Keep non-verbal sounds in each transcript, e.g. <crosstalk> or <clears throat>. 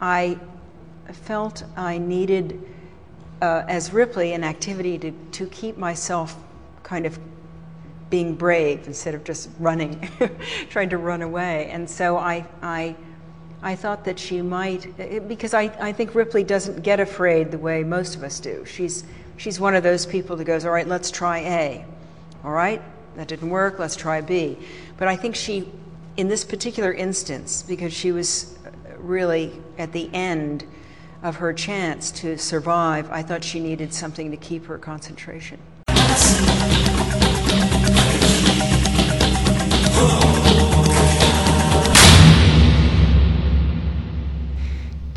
I felt I needed, uh, as Ripley, an activity to, to keep myself kind of being brave instead of just running, <laughs> trying to run away. And so I, I, I thought that she might, because I, I think Ripley doesn't get afraid the way most of us do. She's, she's one of those people that goes, all right, let's try A. All right, that didn't work, let's try B. But I think she, in this particular instance, because she was really at the end of her chance to survive, I thought she needed something to keep her concentration.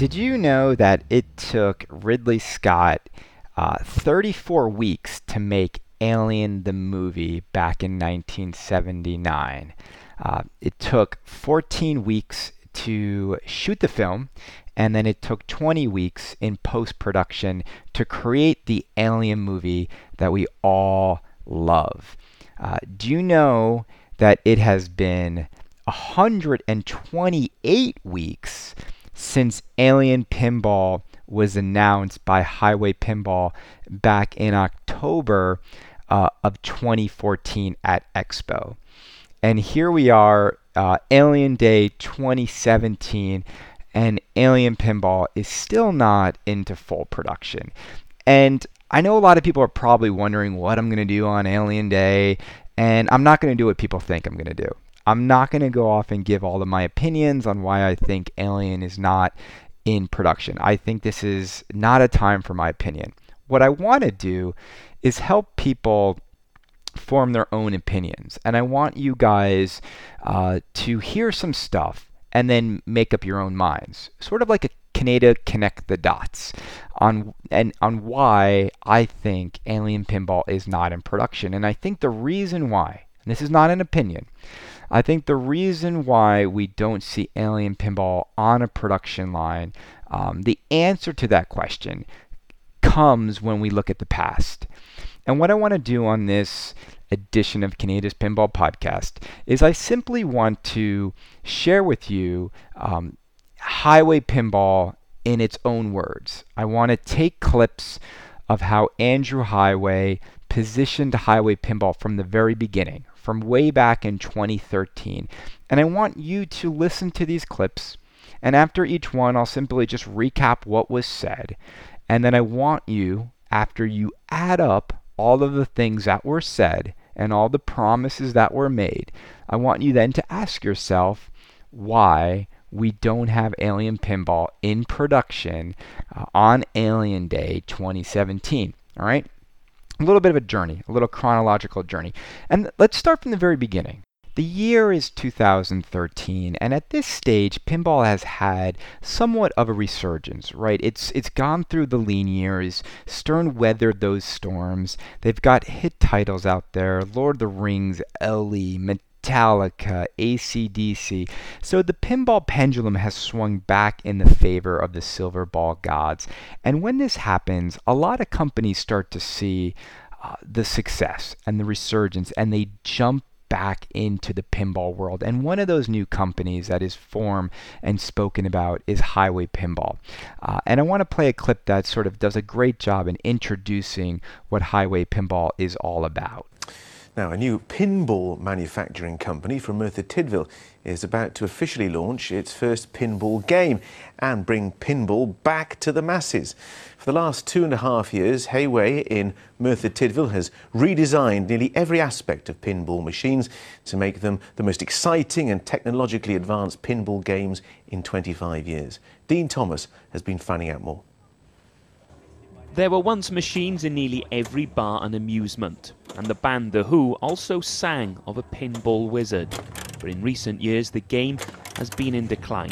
Did you know that it took Ridley Scott uh, 34 weeks to make Alien the movie back in 1979? Uh, it took 14 weeks to shoot the film, and then it took 20 weeks in post production to create the Alien movie that we all love. Uh, do you know that it has been 128 weeks since Alien Pinball was announced by Heighway Pinball back in October uh, of 2014 at Expo? And here we are, uh, Alien Day 2017, and Alien Pinball is still not into full production. And I know a lot of people are probably wondering what I'm going to do on Alien Day, and I'm not going to do what people think I'm going to do. I'm not going to go off and give all of my opinions on why I think Alien is not in production. I think this is not a time for my opinion. What I want to do is help people form their own opinions. And I want you guys uh, to hear some stuff and then make up your own minds. Sort of like a Canada connect the dots on and on why I think Alien Pinball is not in production. And I think the reason why, and this is not an opinion, I think the reason why we don't see Alien Pinball on a production line, um, the answer to that question comes when we look at the past. And what I want to do on this edition of Canada's Pinball Podcast is I simply want to share with you um, Heighway Pinball in its own words. I want to take clips of how Andrew Heighway positioned Heighway Pinball from the very beginning, from way back in 2013. And I want you to listen to these clips. And after each one, I'll simply just recap what was said. And then I want you, after you add up all of the things that were said and all the promises that were made, I want you then to ask yourself why we don't have Alien Pinball in production uh, on Alien Day 2017. All right? A little bit of a journey, a little chronological journey. And let's start from the very beginning. The year is 2013, and at this stage, pinball has had somewhat of a resurgence, right? It's it's gone through the lean years. Stern weathered those storms. They've got hit titles out there: Lord of the Rings, Ellie, Metallica, ACDC. So the pinball pendulum has swung back in the favor of the silver ball gods. And when this happens, a lot of companies start to see uh, the success and the resurgence, and they jump back into the pinball world. And one of those new companies that is formed and spoken about is Heighway Pinball. Uh, and I want to play a clip that sort of does a great job in introducing what Heighway Pinball is all about. Now, a new pinball manufacturing company from Merthyr Tydfil is about to officially launch its first pinball game and bring pinball back to the masses. For the last two and a half years, Heighway in Merthyr Tydfil has redesigned nearly every aspect of pinball machines to make them the most exciting and technologically advanced pinball games in 25 years. Dean Thomas has been finding out more. There were once machines in nearly every bar and amusement, and the band The Who also sang of a pinball wizard. But in recent years, the game has been in decline.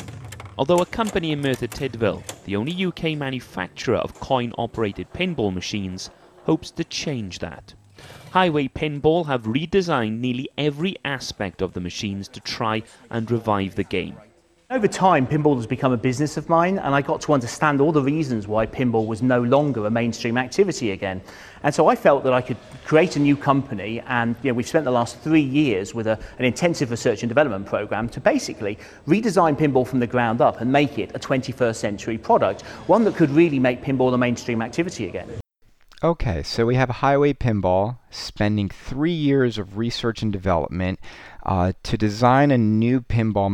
Although a company in Merthyr Tydfil, the only UK manufacturer of coin operated pinball machines, hopes to change that. Heighway Pinball have redesigned nearly every aspect of the machines to try and revive the game. Over time, pinball has become a business of mine, and I got to understand all the reasons why pinball was no longer a mainstream activity again. And so I felt that I could create a new company, and you know, we've spent the last three years with a, an intensive research and development program to basically redesign pinball from the ground up and make it a 21st century product, one that could really make pinball a mainstream activity again. Okay, so we have Heighway Pinball spending three years of research and development uh, to design a new pinball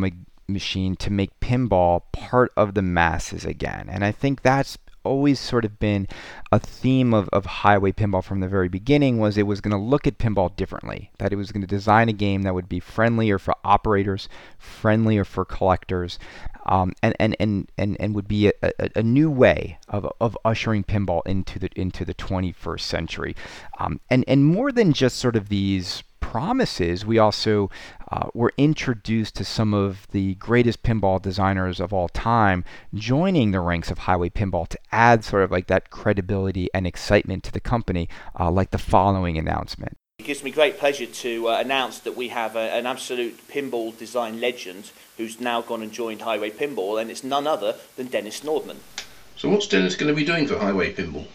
machine to make pinball part of the masses again. And I think that's always sort of been a theme of, of Heighway pinball from the very beginning was it was going to look at pinball differently that it was going to design a game that would be friendlier for operators friendlier for collectors um, and, and, and, and, and would be a, a, a, new way of, of ushering pinball into the into the 21st century um, and and more than just sort of these promises, we also uh, were introduced to some of the greatest pinball designers of all time joining the ranks of Heighway Pinball to add sort of like that credibility and excitement to the company, uh, like the following announcement. It gives me great pleasure to uh, announce that we have a, an absolute pinball design legend who's now gone and joined Heighway Pinball, and it's none other than Dennis Nordman. So, what's Dennis going to be doing for Heighway Pinball?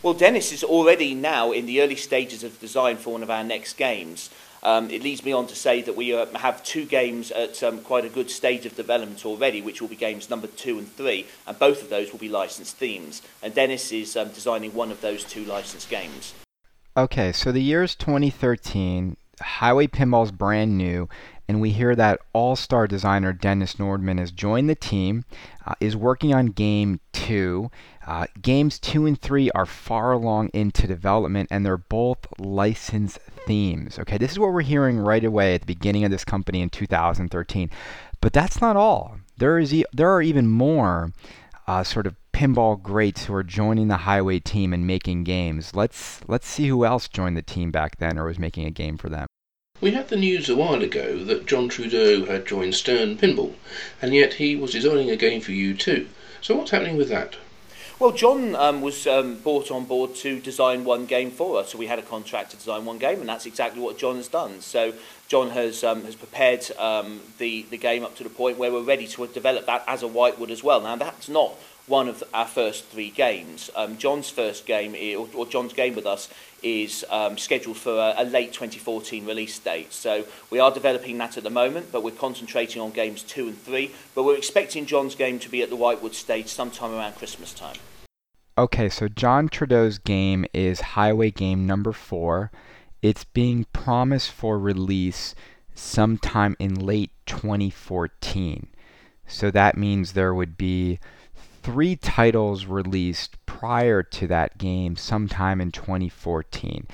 Well, Dennis is already now in the early stages of design for one of our next games. Um, it leads me on to say that we uh, have two games at um, quite a good stage of development already, which will be games number two and three, and both of those will be licensed themes. And Dennis is um, designing one of those two licensed games. Okay, so the year is 2013. Heighway Pinball's brand new, and we hear that all-star designer Dennis Nordman has joined the team, uh, is working on game two. Uh, games two and three are far along into development, and they're both licensed themes. Okay, this is what we're hearing right away at the beginning of this company in 2013. But that's not all. There is e- there are even more uh, sort of pinball greats who are joining the Heighway team and making games. Let's let's see who else joined the team back then or was making a game for them. We had the news a while ago that John Trudeau had joined Stern Pinball, and yet he was designing a game for you too. So what's happening with that? Well, John um, was um, brought on board to design one game for us. So we had a contract to design one game, and that's exactly what John has done. So John has um, has prepared um, the the game up to the point where we're ready to develop that as a Whitewood as well. Now that's not one of our first three games. Um, John's first game, or, John's game with us, is um, scheduled for a, a, late 2014 release date. So we are developing that at the moment, but we're concentrating on games two and three. But we're expecting John's game to be at the Whitewood stage sometime around Christmas time. Okay, so John Trudeau's game is Heighway Game number four. It's being promised for release sometime in late 2014. So that means there would be three titles released prior to that game sometime in 2014.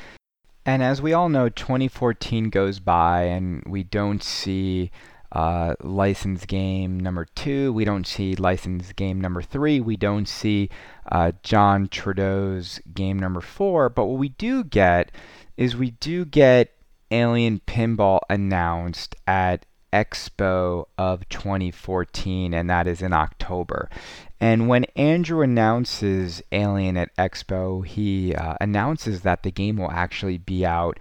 And as we all know, 2014 goes by and we don't see uh, license game number two, we don't see license game number three, we don't see uh, John Trudeau's game number four, but what we do get is we do get Alien Pinball announced at Expo of 2014, and that is in October. And when Andrew announces Alien at Expo, he uh, announces that the game will actually be out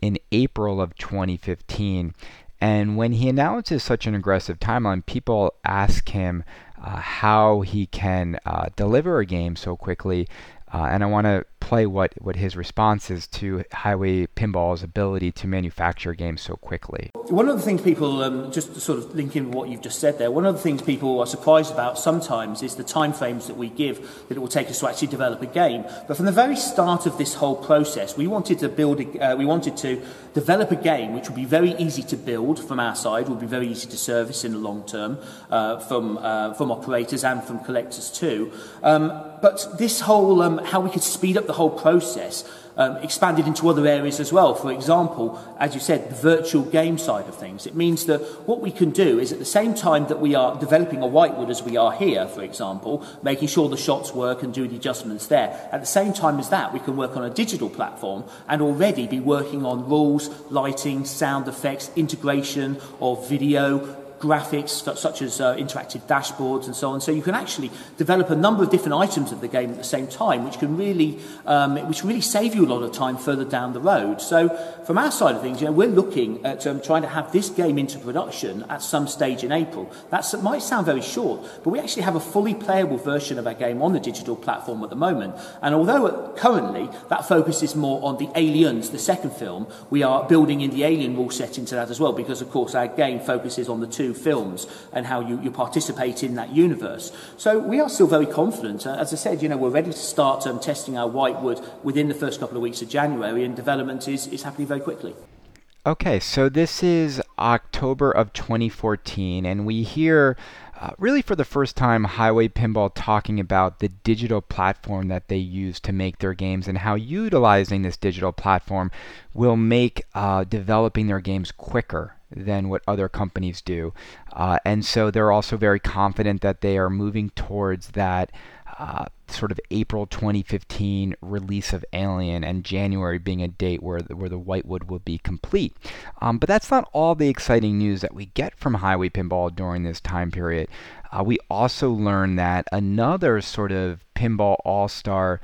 in April of 2015. And when he announces such an aggressive timeline, people ask him uh, how he can uh, deliver a game so quickly. Uh, and I want to play what, what his response is to Heighway Pinball's ability to manufacture games so quickly. One of the things people, um, just sort of link in what you've just said there, one of the things people are surprised about sometimes is the timeframes that we give that it will take us to actually develop a game. But from the very start of this whole process, we wanted to build, a, uh, we wanted to develop a game which would be very easy to build from our side, would be very easy to service in the long term uh, from, uh, from operators and from collectors too. Um, but this whole, um, how we could speed up the whole process um, expanded into other areas as well. For example, as you said, the virtual game side of things. It means that what we can do is at the same time that we are developing a whitewood as we are here, for example, making sure the shots work and do the adjustments there, at the same time as that, we can work on a digital platform and already be working on rules, lighting, sound effects, integration of video, graphics such as uh, interactive dashboards and so on. So you can actually develop a number of different items of the game at the same time, which can really, um, which really save you a lot of time further down the road. So from our side of things, you know, we're looking at um, trying to have this game into production at some stage in April. That might sound very short, but we actually have a fully playable version of our game on the digital platform at the moment. And although currently that focuses more on the Aliens, the second film, we are building in the Alien rule set into that as well, because of course our game focuses on the two films and how you, you participate in that universe. So we are still very confident. Uh, as I said, you know, we're ready to start um, testing our whitewood within the first couple of weeks of January, and development is, is happening very quickly. Okay, so this is October of 2014, and we hear uh, really for the first time Heighway Pinball talking about the digital platform that they use to make their games and how utilizing this digital platform will make uh, developing their games quicker than what other companies do. Uh, and so they're also very confident that they are moving towards that uh, sort of April 2015 release of Alien and January being a date where the, where the Whitewood will be complete. Um, but that's not all the exciting news that we get from Heighway Pinball during this time period. Uh, we also learn that another sort of pinball all star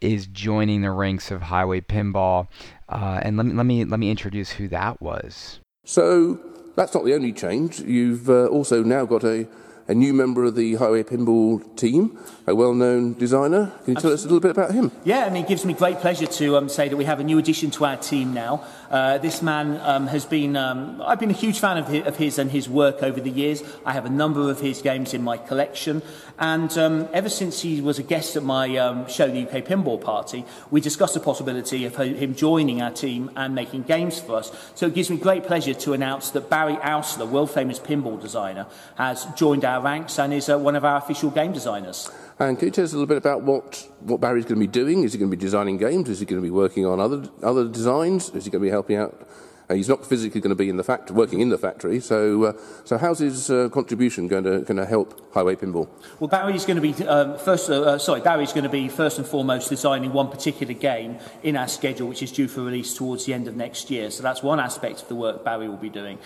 is joining the ranks of Heighway Pinball. Uh, and let me, let me let me introduce who that was. So that's not the only change. You've uh, also now got a a new member of the Heighway Pinball team, a well known designer. Can you tell us a little bit about him? Yeah, I mean, it gives me great pleasure to um, say that we have a new addition to our team now. Uh, this man um, has been, um, I've been a huge fan of his, of his and his work over the years. I have a number of his games in my collection. And um, ever since he was a guest at my um, show, the UK Pinball Party, we discussed the possibility of him joining our team and making games for us. So it gives me great pleasure to announce that Barry Ausler, world famous pinball designer, has joined our ranks and is uh, one of our official game designers. And can you tell us a little bit about what, what Barry's going to be doing? Is he going to be designing games? Is he going to be working on other, other designs? Is he going to be helping out uh, he's not physically going to be in the factory, working in the factory. So, uh, so how's his uh, contribution going to, going to help Heighway Pinball? Well, Barry's going to be um, first. Uh, uh, sorry, Barry's going to be first and foremost designing one particular game in our schedule, which is due for release towards the end of next year. So that's one aspect of the work Barry will be doing.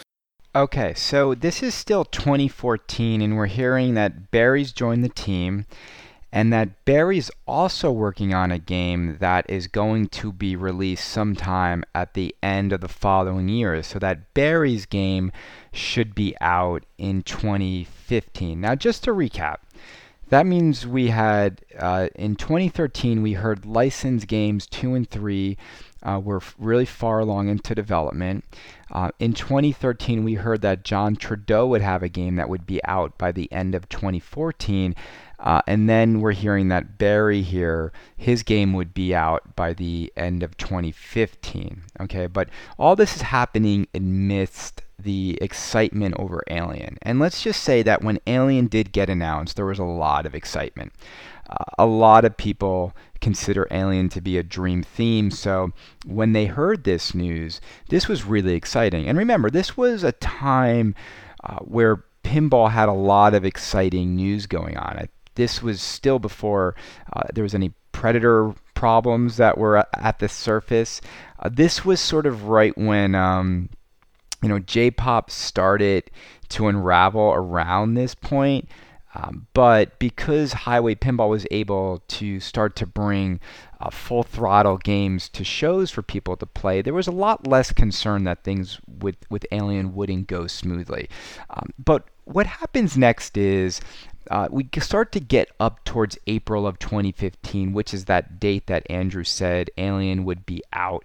Okay, so this is still 2014, and we're hearing that Barry's joined the team and that Barry's also working on a game that is going to be released sometime at the end of the following year. So that Barry's game should be out in 2015. Now, just to recap, that means we had uh, in 2013 we heard licensed games two and three uh, were really far along into development. Uh, in 2013, we heard that John Trudeau would have a game that would be out by the end of 2014. Uh, and then we're hearing that Barry here, his game would be out by the end of 2015. Okay, but all this is happening amidst the excitement over Alien. And let's just say that when Alien did get announced, there was a lot of excitement. Uh, a lot of people consider Alien to be a dream theme, so when they heard this news, this was really exciting. And remember, this was a time uh, where pinball had a lot of exciting news going on this was still before uh, there was any predator problems that were at the surface. Uh, this was sort of right when um, you know J-pop started to unravel around this point. Um, but because Heighway Pinball was able to start to bring uh, full throttle games to shows for people to play, there was a lot less concern that things with, with Alien wouldn't go smoothly. Um, but what happens next is uh, we start to get up towards April of 2015, which is that date that Andrew said Alien would be out.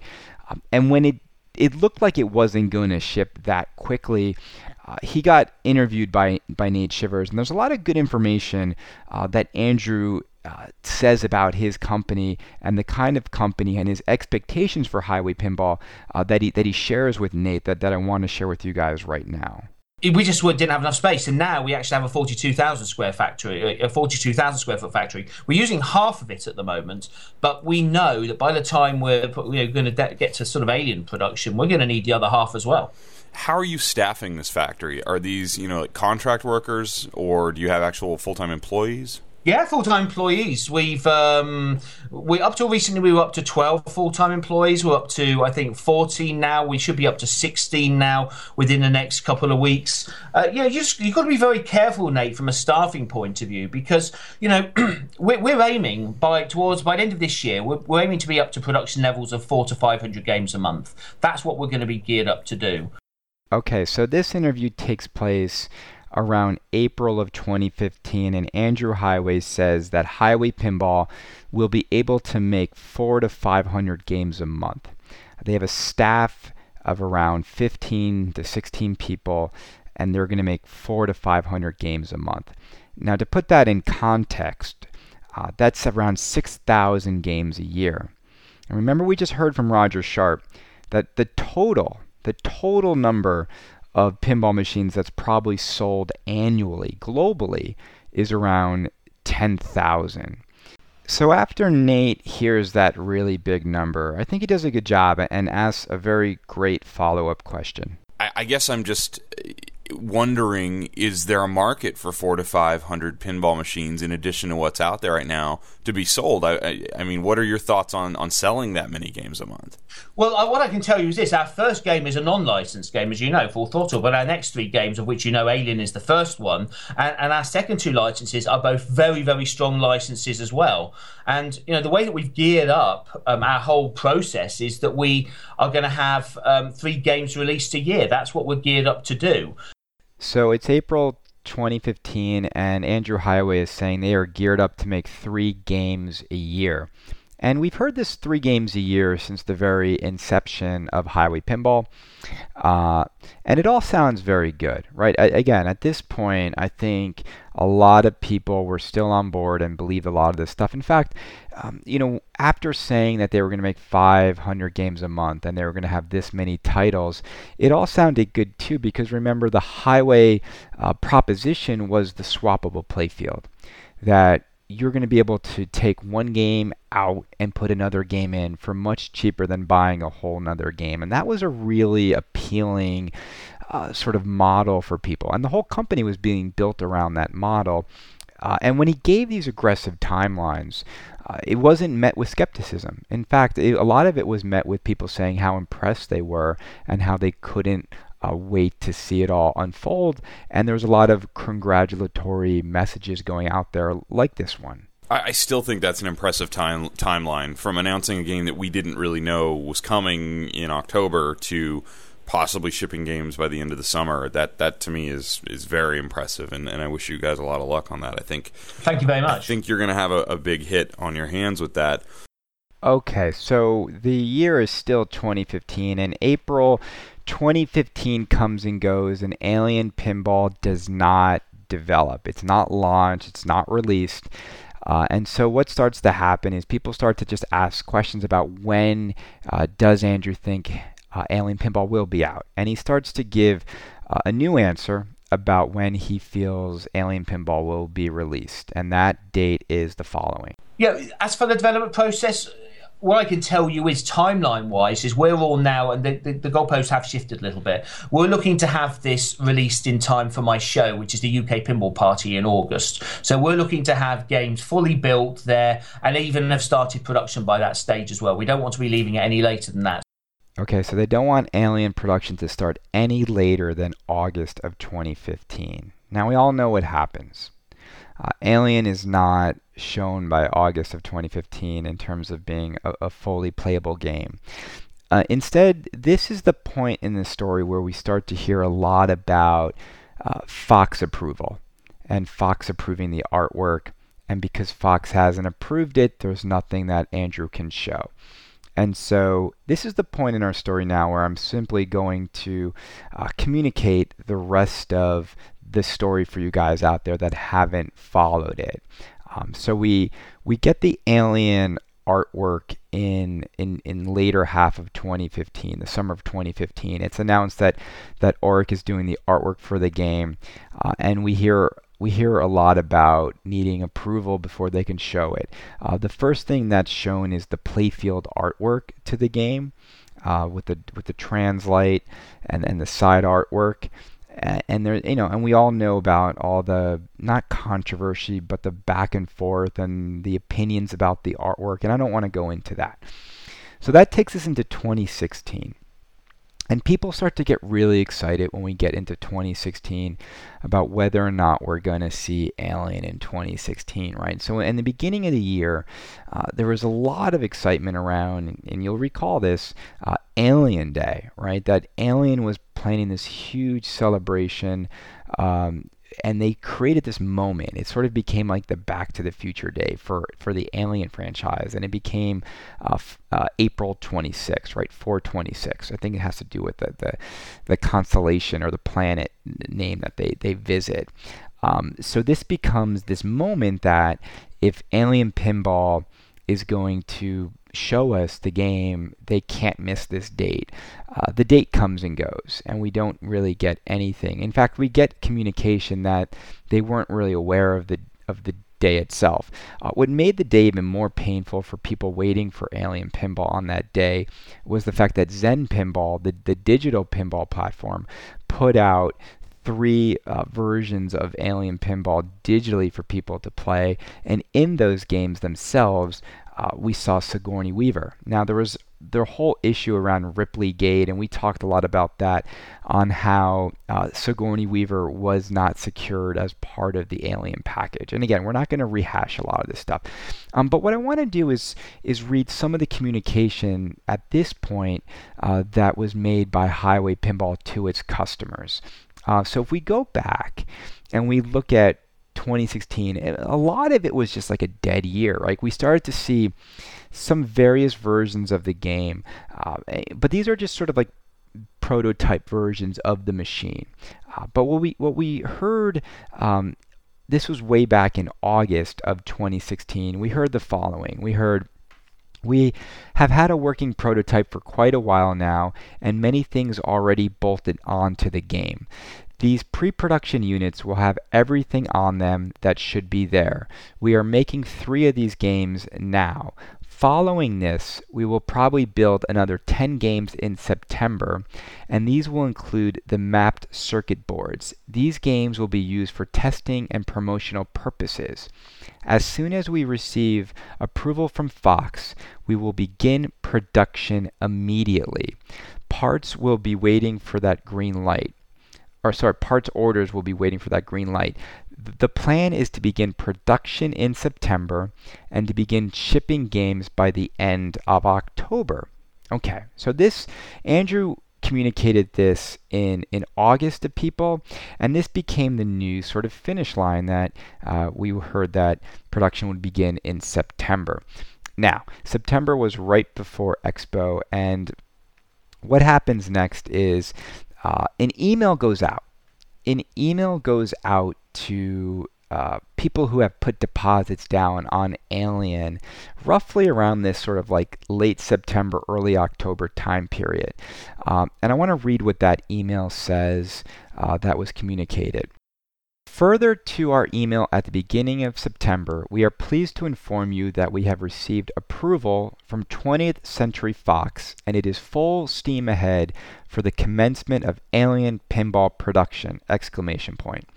Um, and when it it looked like it wasn't going to ship that quickly. Uh, he got interviewed by by Nate Shivers, and there's a lot of good information uh, that Andrew uh, says about his company and the kind of company and his expectations for Heighway Pinball uh, that he that he shares with Nate that, that I want to share with you guys right now we just didn't have enough space, and now we actually have a 42,000 square factory, uh, a 42,000 square foot factory. We're using half of it at the moment, but we know that by the time we're, we're going to get to sort of alien production, we're going to need the other half as well. How are you staffing this factory? Are these, you know, like contract workers, or do you have actual full time employees? Yeah, full-time employees. We've um, we up till recently we were up to twelve full-time employees. We're up to I think fourteen now. We should be up to sixteen now within the next couple of weeks. Uh, yeah, you just you've got to be very careful, Nate, from a staffing point of view because you know <clears throat> we're, we're aiming by towards by the end of this year we're, we're aiming to be up to production levels of four to five hundred games a month. That's what we're going to be geared up to do. Okay, so this interview takes place around April of 2015, and Andrew Heighway says that Heighway Pinball will be able to make four to 500 games a month. They have a staff of around 15 to 16 people, and they're going to make four to 500 games a month. Now, to put that in context, uh, that's around 6,000 games a year. And remember, we just heard from Roger Sharpe that the total, the total number of pinball machines that's probably sold annually globally is around 10,000. So after Nate hears that really big number, I think he does a good job and asks a very great follow up question. I, I guess I'm just wondering is there a market for four to five hundred pinball machines in addition to what's out there right now to be sold? I, I, I mean, what are your thoughts on, on selling that many games a month? Well, uh, what I can tell you is this: our first game is a non-licensed game, as you know, Full Throttle. But our next three games, of which you know Alien is the first one, and, and our second two licenses are both very, very strong licenses as well. And you know, the way that we've geared up um, our whole process is that we are going to have um, three games released a year. That's what we're geared up to do. So it's April 2015, and Andrew Heighway is saying they are geared up to make three games a year. And we've heard this three games a year since the very inception of Heighway Pinball. Uh, and it all sounds very good, right? I, again, at this point, I think a lot of people were still on board and believed a lot of this stuff. In fact, um, you know, after saying that they were going to make 500 games a month and they were going to have this many titles, it all sounded good too because remember, the Heighway uh, proposition was the swappable playfield. That you're going to be able to take one game out and put another game in for much cheaper than buying a whole nother game. And that was a really appealing uh, sort of model for people. And the whole company was being built around that model. Uh, and when he gave these aggressive timelines, uh, it wasn't met with skepticism. In fact, it, a lot of it was met with people saying how impressed they were and how they couldn't uh, wait to see it all unfold. And there's a lot of congratulatory messages going out there like this one. I, still think that's an impressive time timeline from announcing a game that we didn't really know was coming in October to possibly shipping games by the end of the summer. That that to me is is very impressive, and, and I wish you guys a lot of luck on that. I think. Thank you very much. I think you're going to have a, a big hit on your hands with that. Okay, so the year is still 2015, and April 2015 comes and goes, and Alien Pinball does not develop. It's not launched, it's not released. Uh, and so what starts to happen is people start to just ask questions about when uh, does Andrew think uh, Alien Pinball will be out? And he starts to give uh, a new answer about when he feels Alien Pinball will be released. And that date is the following. Yeah, as for the development process, what I can tell you is timeline wise is we're all now and the, the, the, goalposts have shifted a little bit. We're looking to have this released in time for my show, which is the UK Pinball Party in August. So we're looking to have games fully built there and even have started production by that stage as well. We don't want to be leaving it any later than that. Okay, so they don't want Alien production to start any later than August of 2015. Now we all know what happens. Uh, Alien is not shown by August of 2015 in terms of being a, a fully playable game. Uh, instead, this is the point in the story where we start to hear a lot about uh, Fox approval and Fox approving the artwork. And because Fox hasn't approved it, there's nothing that Andrew can show. And so this is the point in our story now where I'm simply going to uh, communicate the rest of the story for you guys out there that haven't followed it. Um, so we we get the alien artwork in in in later half of 2015, the summer of 2015. It's announced that that Oric is doing the artwork for the game, uh, and we hear we hear a lot about needing approval before they can show it. Uh, the first thing that's shown is the playfield artwork to the game, uh, with the with the translite and and the side artwork and there you know and we all know about all the not controversy but the back and forth and the opinions about the artwork and I don't want to go into that. So that takes us into 2016. And people start to get really excited when we get into 2016 about whether or not we're going to see Alien in 2016, right? So, in the beginning of the year, uh, there was a lot of excitement around, and you'll recall this uh, Alien Day, right? That Alien was planning this huge celebration. Um, and they created this moment. It sort of became like the Back to the Future day for, for the Alien franchise, and it became uh, f- uh, April 26, right? 426. I think it has to do with the, the, the constellation or the planet name that they, they visit. Um, so this becomes this moment that if Alien Pinball is going to show us the game, they can't miss this date. Uh, the date comes and goes, and we don't really get anything. In fact, we get communication that they weren't really aware of the of the day itself. Uh, what made the day even more painful for people waiting for Alien Pinball on that day was the fact that Zen Pinball, the, the digital pinball platform, put out three uh, versions of Alien Pinball digitally for people to play. And in those games themselves, uh, we saw Sigourney Weaver. Now, there was the whole issue around Ripley Gate, and we talked a lot about that on how uh, Sigourney Weaver was not secured as part of the Alien package. And again, we're not going to rehash a lot of this stuff. Um, but what I want to do is is read some of the communication at this point uh, that was made by Heighway Pinball to its customers. Uh, so if we go back and we look at 2016, a lot of it was just like a dead year. Like we started to see some various versions of the game, uh, but these are just sort of like prototype versions of the machine. Uh, but what we what we heard. Um, this was way back in August of 2016. We heard the following. We heard we have had a working prototype for quite a while now, and many things already bolted onto the game. These pre-production units will have everything on them that should be there. We are making three of these games now. Following this, we will probably build another 10 games in September, and these will include the mapped circuit boards. These games will be used for testing and promotional purposes. As soon as we receive approval from Fox, we will begin production immediately. Parts will be waiting for that green light or sorry, parts orders will be waiting for that green light. The plan is to begin production in September and to begin shipping games by the end of October. Okay, so this, Andrew communicated this in, in August to people, and this became the new sort of finish line that uh, we heard that production would begin in September. Now, September was right before Expo, and what happens next is uh, an email goes out. An email goes out to uh, people who have put deposits down on Alien roughly around this sort of like late September, early October time period. Um, and I want to read what that email says uh, that was communicated. Further to our email at the beginning of September, we are pleased to inform you that we have received approval from 20th Century Fox and it is full steam ahead for the commencement of Alien Pinball production! Exclamation point.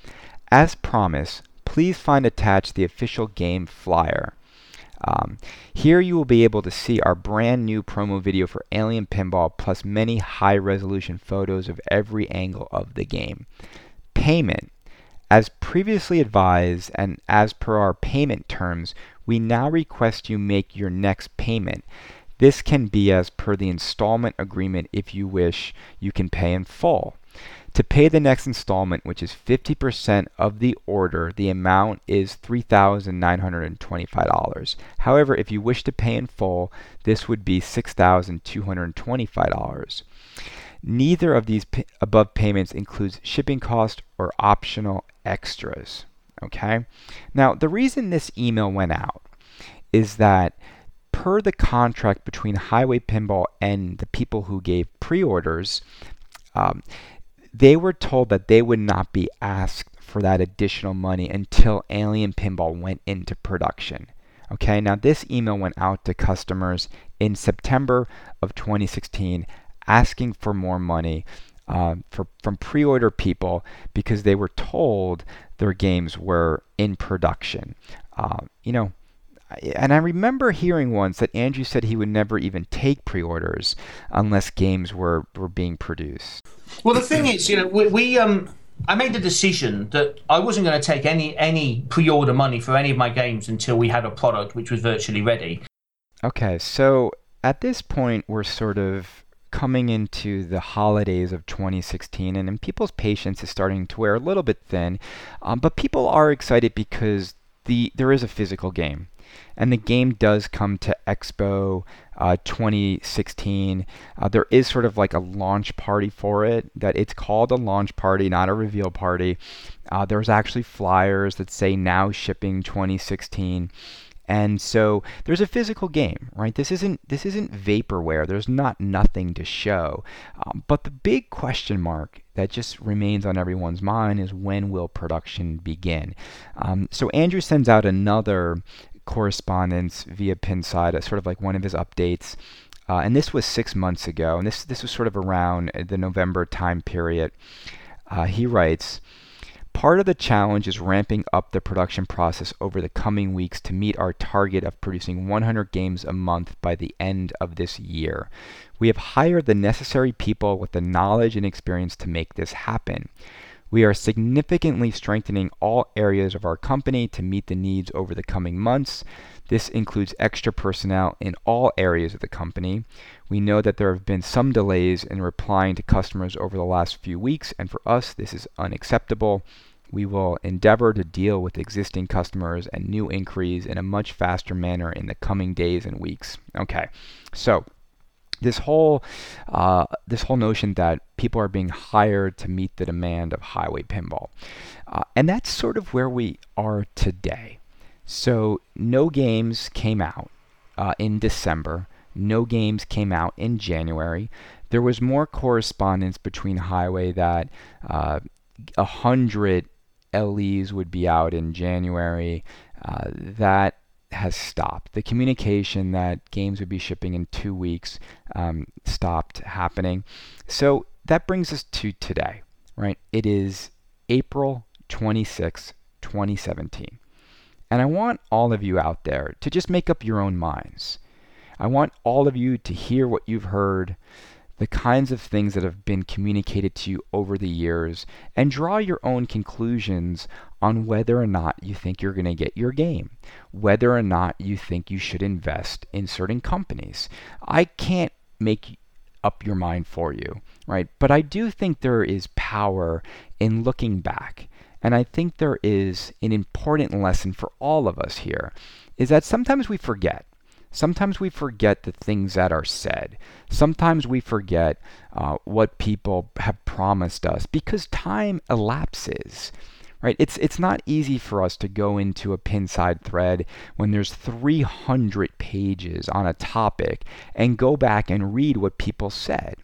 As promised, please find attached the official game flyer. Um, here you will be able to see our brand new promo video for Alien Pinball plus many high resolution photos of every angle of the game. Payment as previously advised and as per our payment terms, we now request you make your next payment. This can be as per the installment agreement if you wish, you can pay in full. To pay the next installment, which is 50% of the order, the amount is $3,925. However, if you wish to pay in full, this would be $6,225. Neither of these p- above payments includes shipping cost or optional extras. Okay? Now, the reason this email went out is that per the contract between Heighway Pinball and the people who gave pre orders, um, they were told that they would not be asked for that additional money until Alien Pinball went into production. Okay, now this email went out to customers in September of 2016 asking for more money uh, for, from pre order people because they were told their games were in production. Uh, you know, and I remember hearing once that Andrew said he would never even take pre-orders unless games were, were being produced. Well, the thing is, you know, we, we um, I made the decision that I wasn't going to take any any pre-order money for any of my games until we had a product which was virtually ready. Okay, so at this point, we're sort of coming into the holidays of 2016, and, and people's patience is starting to wear a little bit thin. Um, but people are excited because the there is a physical game and the game does come to Expo uh, 2016. Uh, there is sort of like a launch party for it. That it's called a launch party, not a reveal party. Uh, there's actually flyers that say now shipping 2016. And so there's a physical game, right? This isn't this isn't vaporware. There's not nothing to show. Um, but the big question mark that just remains on everyone's mind is when will production begin? Um, so Andrew sends out another correspondence via Pinside, sort of like one of his updates. Uh, and this was six months ago, and this this was sort of around the November time period. Uh, he writes. Part of the challenge is ramping up the production process over the coming weeks to meet our target of producing 100 games a month by the end of this year. We have hired the necessary people with the knowledge and experience to make this happen. We are significantly strengthening all areas of our company to meet the needs over the coming months. This includes extra personnel in all areas of the company. We know that there have been some delays in replying to customers over the last few weeks, and for us, this is unacceptable. We will endeavor to deal with existing customers and new inquiries in a much faster manner in the coming days and weeks. Okay, so this whole uh, this whole notion that people are being hired to meet the demand of Heighway pinball, uh, and that's sort of where we are today. So no games came out uh, in December. No games came out in January. There was more correspondence between Heighway that uh, a hundred LEs would be out in January. Uh, that has stopped. The communication that games would be shipping in two weeks um, stopped happening. So that brings us to today, right? It is April 26, 2017. And I want all of you out there to just make up your own minds. I want all of you to hear what you've heard, the kinds of things that have been communicated to you over the years, and draw your own conclusions on whether or not you think you're going to get your game, whether or not you think you should invest in certain companies. I can't make up your mind for you, right? But I do think there is power in looking back. And I think there is an important lesson for all of us here is that sometimes we forget. Sometimes we forget the things that are said. Sometimes we forget uh, what people have promised us because time elapses right? It's it's not easy for us to go into a Pinside thread when there's 300 pages on a topic and go back and read what people said.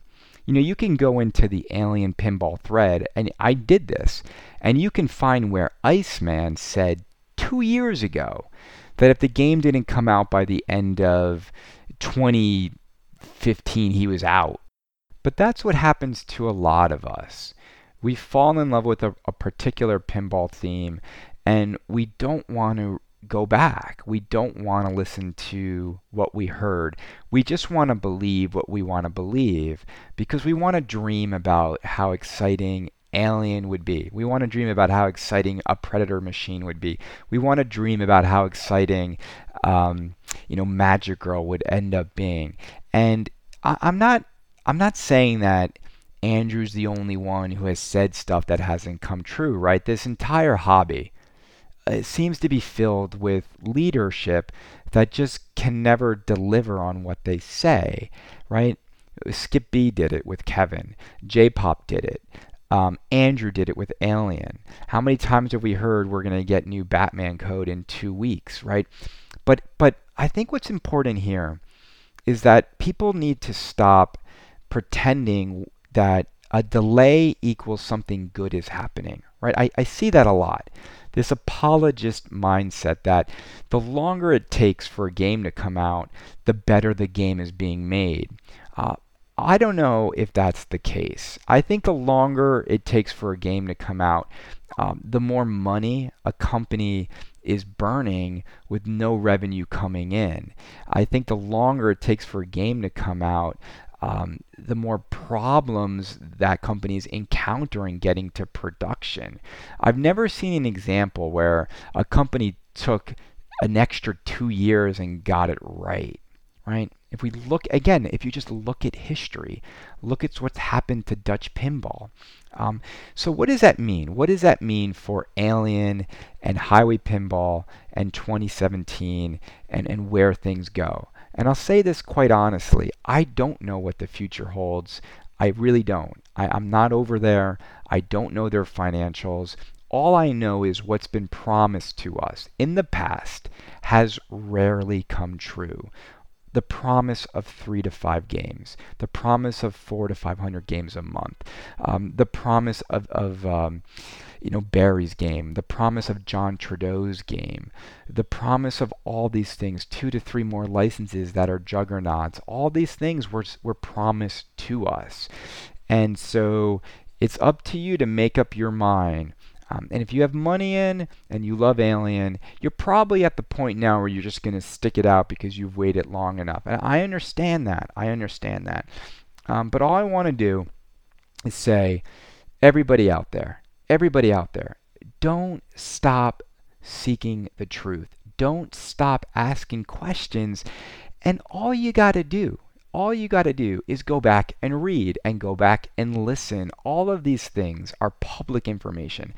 You know, you can go into the alien pinball thread, and I did this, and you can find where Iceman said two years ago that if the game didn't come out by the end of 2015, he was out. But that's what happens to a lot of us we fall in love with a, a particular pinball theme and we don't want to go back. We don't want to listen to what we heard. We just want to believe what we want to believe because we want to dream about how exciting Alien would be. We want to dream about how exciting a Predator machine would be. We want to dream about how exciting, um, you know, Magic Girl would end up being. And I, I'm not, I'm not saying that Andrew's the only one who has said stuff that hasn't come true, right? This entire hobby it seems to be filled with leadership that just can never deliver on what they say, right? Skit-B did it with Kevin. J Pop did it. Um, Andrew did it with Alien. How many times have we heard we're going to get new Batman code in two weeks, right? But but I think what's important here is that people need to stop pretending that a delay equals something good is happening, right? I, I see that a lot. This apologist mindset that the longer it takes for a game to come out, the better the game is being made. Uh, I don't know if that's the case. I think the longer it takes for a game to come out, um, the more money a company is burning with no revenue coming in. I think the longer it takes for a game to come out, um, the more problems that companies encounter in getting to production. I've never seen an example where a company took an extra two years and got it right, right? If we look again, if you just look at history, look at what's happened to Dutch pinball. Um, so what does that mean? What does that mean for Alien and Heighway Pinball and 2017 and, and where things go? And I'll say this quite honestly, I don't know what the future holds. I really don't. I, I'm not over there. I don't know their financials. All I know is what's been promised to us in the past has rarely come true the promise of three to five games, the promise of four to 500 games a month, um, the promise of, of um, you know, Barry's game, the promise of John Trudeau's game, the promise of all these things, two to three more licenses that are juggernauts, all these things were, were promised to us. And so it's up to you to make up your mind um, and if you have money in and you love Alien, you're probably at the point now where you're just going to stick it out because you've waited long enough. And I understand that. I understand that. Um, but all I want to do is say, everybody out there, everybody out there, don't stop seeking the truth. Don't stop asking questions. And all you got to do all you got to do is go back and read and go back and listen. All of these things are public information.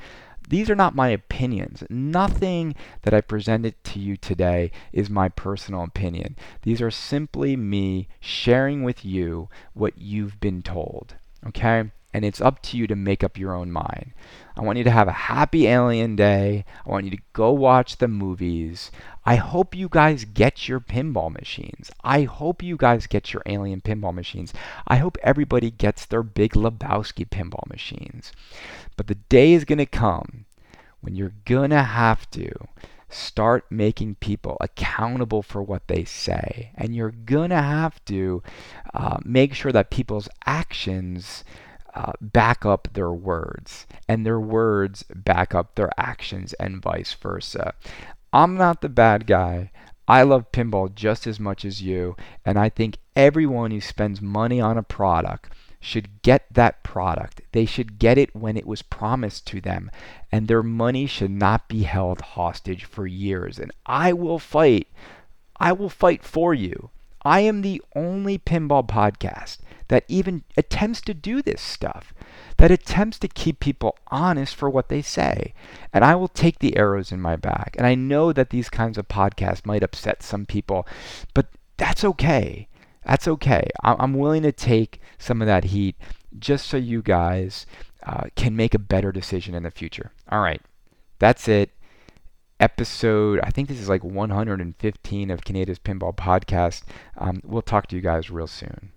These are not my opinions. Nothing that I presented to you today is my personal opinion. These are simply me sharing with you what you've been told. Okay? And it's up to you to make up your own mind. I want you to have a happy Alien Day. I want you to go watch the movies. I hope you guys get your pinball machines. I hope you guys get your Alien pinball machines. I hope everybody gets their Big Lebowski pinball machines. But the day is going to come when you're going to have to start making people accountable for what they say. And you're going to have to uh, make sure that people's actions uh, back up their words, and their words back up their actions, and vice versa. I'm not the bad guy. I love pinball just as much as you, and I think everyone who spends money on a product should get that product. They should get it when it was promised to them, and their money should not be held hostage for years. And I will fight. I will fight for you. I am the only pinball podcast that even attempts to do this stuff, that attempts to keep people honest for what they say. And I will take the arrows in my back. And I know that these kinds of podcasts might upset some people, but that's okay. That's okay. I'm willing to take some of that heat just so you guys uh, can make a better decision in the future. All right. That's it episode. I think this is like 115 of Canada's Pinball Podcast. Um, we'll talk to you guys real soon.